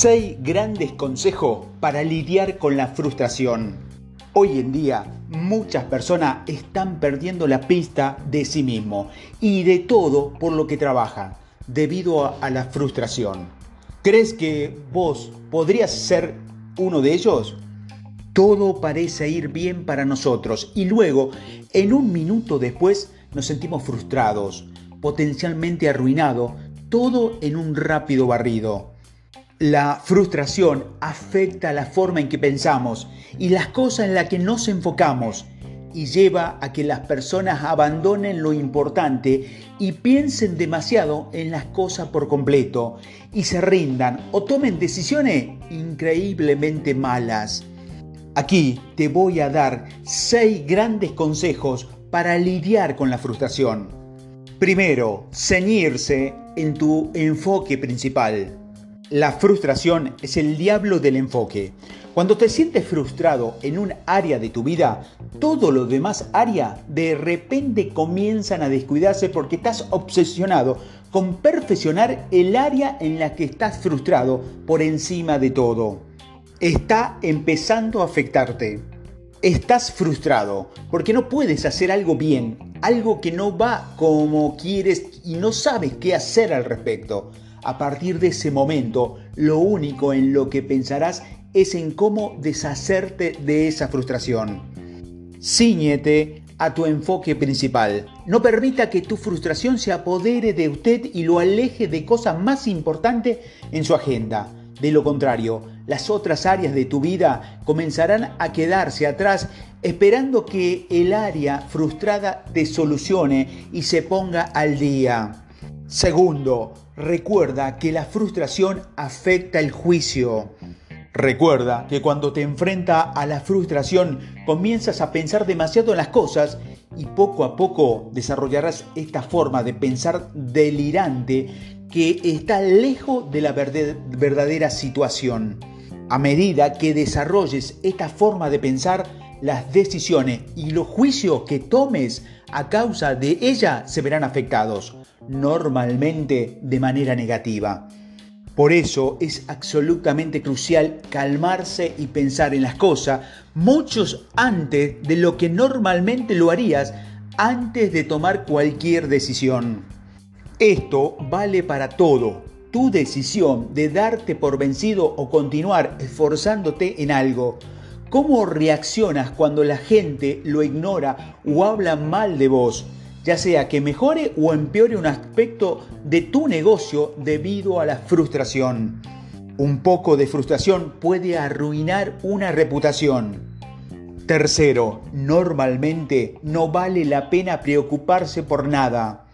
6 grandes consejos para lidiar con la frustración. Hoy en día muchas personas están perdiendo la pista de sí mismo y de todo por lo que trabajan debido a, la frustración. ¿Crees que vos podrías ser uno de ellos? Todo parece ir bien para nosotros y luego, en un minuto después, nos sentimos frustrados, potencialmente arruinados, todo en un rápido barrido. La frustración afecta la forma en que pensamos y las cosas en las que nos enfocamos y lleva a que las personas abandonen lo importante y piensen demasiado en las cosas por completo y se rindan o tomen decisiones increíblemente malas. Aquí te voy a dar seis grandes consejos para lidiar con la frustración. Primero, ceñirse en tu enfoque principal. La frustración es el diablo del enfoque. Cuando te sientes frustrado en un área de tu vida, todo lo demás área de repente comienzan a descuidarse porque estás obsesionado con perfeccionar el área en la que estás frustrado por encima de todo. Está empezando a afectarte. Estás frustrado porque no puedes hacer algo bien, algo que no va como quieres y no sabes qué hacer al respecto. A partir de ese momento, lo único en lo que pensarás es en cómo deshacerte de esa frustración. Cíñete a tu enfoque principal. No permita que tu frustración se apodere de usted y lo aleje de cosas más importantes en su agenda. De lo contrario, las otras áreas de tu vida comenzarán a quedarse atrás esperando que el área frustrada te solucione y se ponga al día. Segundo, recuerda que la frustración afecta el juicio. Recuerda que cuando te enfrenta a la frustración comienzas a pensar demasiado en las cosas y poco a poco desarrollarás esta forma de pensar delirante que está lejos de la verdadera situación. A medida que desarrolles esta forma de pensar, las decisiones y los juicios que tomes a causa de ella se verán afectados normalmente de manera negativa. Por eso es absolutamente crucial calmarse y pensar en las cosas muchos antes de lo que normalmente lo harías antes de tomar cualquier decisión. Esto vale para todo. Tu decisión de darte por vencido o continuar esforzándote en algo. ¿Cómo reaccionas cuando la gente lo ignora o habla mal de vos? Ya sea que mejore o empeore un aspecto de tu negocio debido a la frustración. Un poco de frustración puede arruinar una reputación. Tercero, normalmente no vale la pena preocuparse por nada.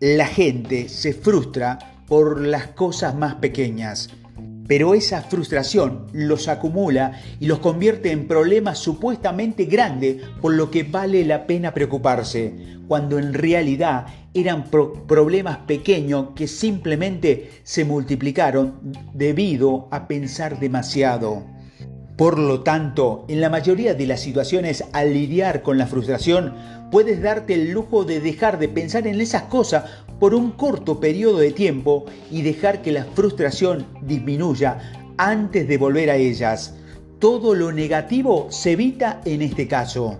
La gente se frustra por las cosas más pequeñas pero esa frustración los acumula y los convierte en problemas supuestamente grandes por lo que vale la pena preocuparse, cuando en realidad eran problemas pequeños que simplemente se multiplicaron debido a pensar demasiado. Por lo tanto, en la mayoría de las situaciones al lidiar con la frustración, puedes darte el lujo de dejar de pensar en esas cosas por un corto periodo de tiempo y dejar que la frustración disminuya antes de volver a ellas. Todo lo negativo se evita en este caso.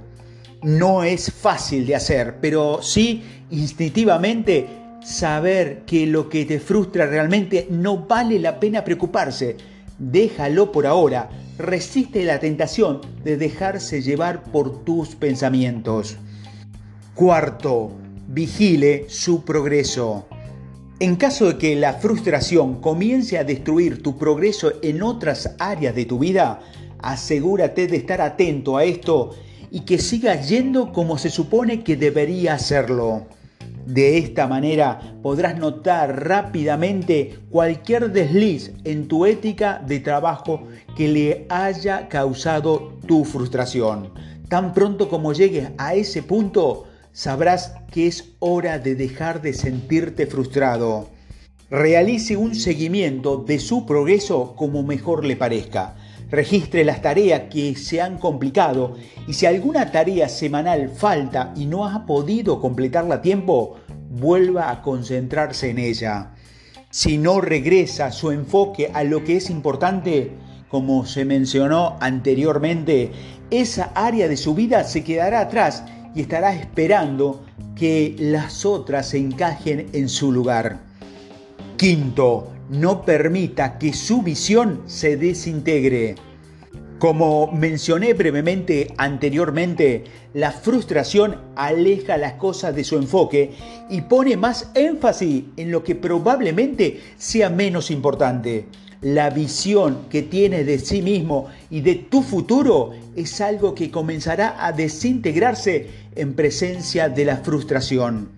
No es fácil de hacer, pero sí instintivamente saber que lo que te frustra realmente no vale la pena preocuparse. Déjalo por ahora. Resiste la tentación de dejarse llevar por tus pensamientos. Cuarto, vigile su progreso. En caso de que la frustración comience a destruir tu progreso en otras áreas de tu vida, asegúrate de estar atento a esto y que siga yendo como se supone que debería hacerlo. De esta manera podrás notar rápidamente cualquier desliz en tu ética de trabajo que le haya causado tu frustración. Tan pronto como llegues a ese punto, sabrás que es hora de dejar de sentirte frustrado. Realice un seguimiento de su progreso como mejor le parezca. Registre las tareas que se han complicado y si alguna tarea semanal falta y no ha podido completarla a tiempo, vuelva a concentrarse en ella. Si no regresa su enfoque a lo que es importante, como se mencionó anteriormente, esa área de su vida se quedará atrás y estará esperando que las otras se encajen en su lugar. Quinto, no permita que su visión se desintegre. Como mencioné brevemente anteriormente, la frustración aleja las cosas de su enfoque y pone más énfasis en lo que probablemente sea menos importante. La visión que tienes de sí mismo y de tu futuro es algo que comenzará a desintegrarse en presencia de la frustración.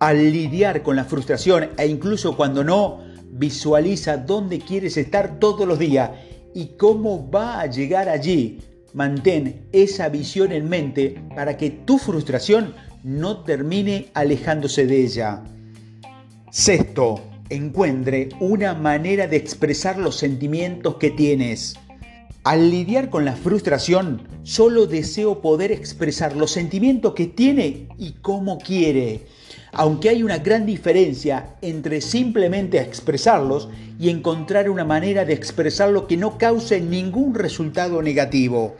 Al lidiar con la frustración e incluso cuando no, visualiza dónde quieres estar todos los días y cómo va a llegar allí. Mantén esa visión en mente para que tu frustración no termine alejándose de ella. Sexto, encuentre una manera de expresar los sentimientos que tienes. Al lidiar con la frustración, solo deseo poder expresar los sentimientos que tiene y cómo quiere aunque hay una gran diferencia entre simplemente expresarlos y encontrar una manera de expresarlo que no cause ningún resultado negativo.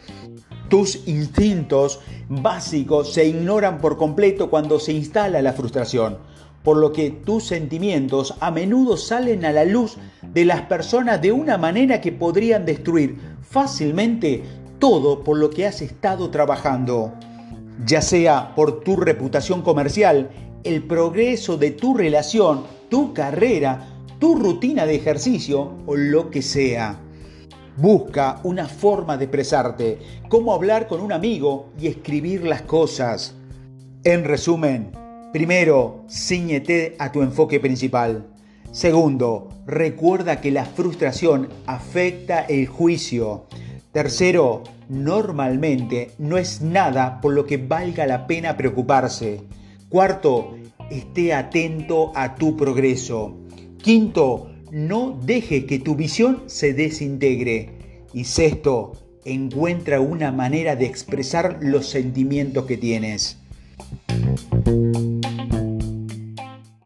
Tus instintos básicos se ignoran por completo cuando se instala la frustración, por lo que tus sentimientos a menudo salen a la luz de las personas de una manera que podrían destruir fácilmente todo por lo que has estado trabajando, ya sea por tu reputación comercial, el progreso de tu relación, tu carrera, tu rutina de ejercicio o lo que sea. Busca una forma de expresarte, cómo hablar con un amigo y escribir las cosas. En resumen, primero, ciñete a tu enfoque principal. Segundo, recuerda que la frustración afecta el juicio. Tercero, normalmente no es nada por lo que valga la pena preocuparse. Cuarto, esté atento a tu progreso. Quinto, no deje que tu visión se desintegre. Y sexto, encuentra una manera de expresar los sentimientos que tienes.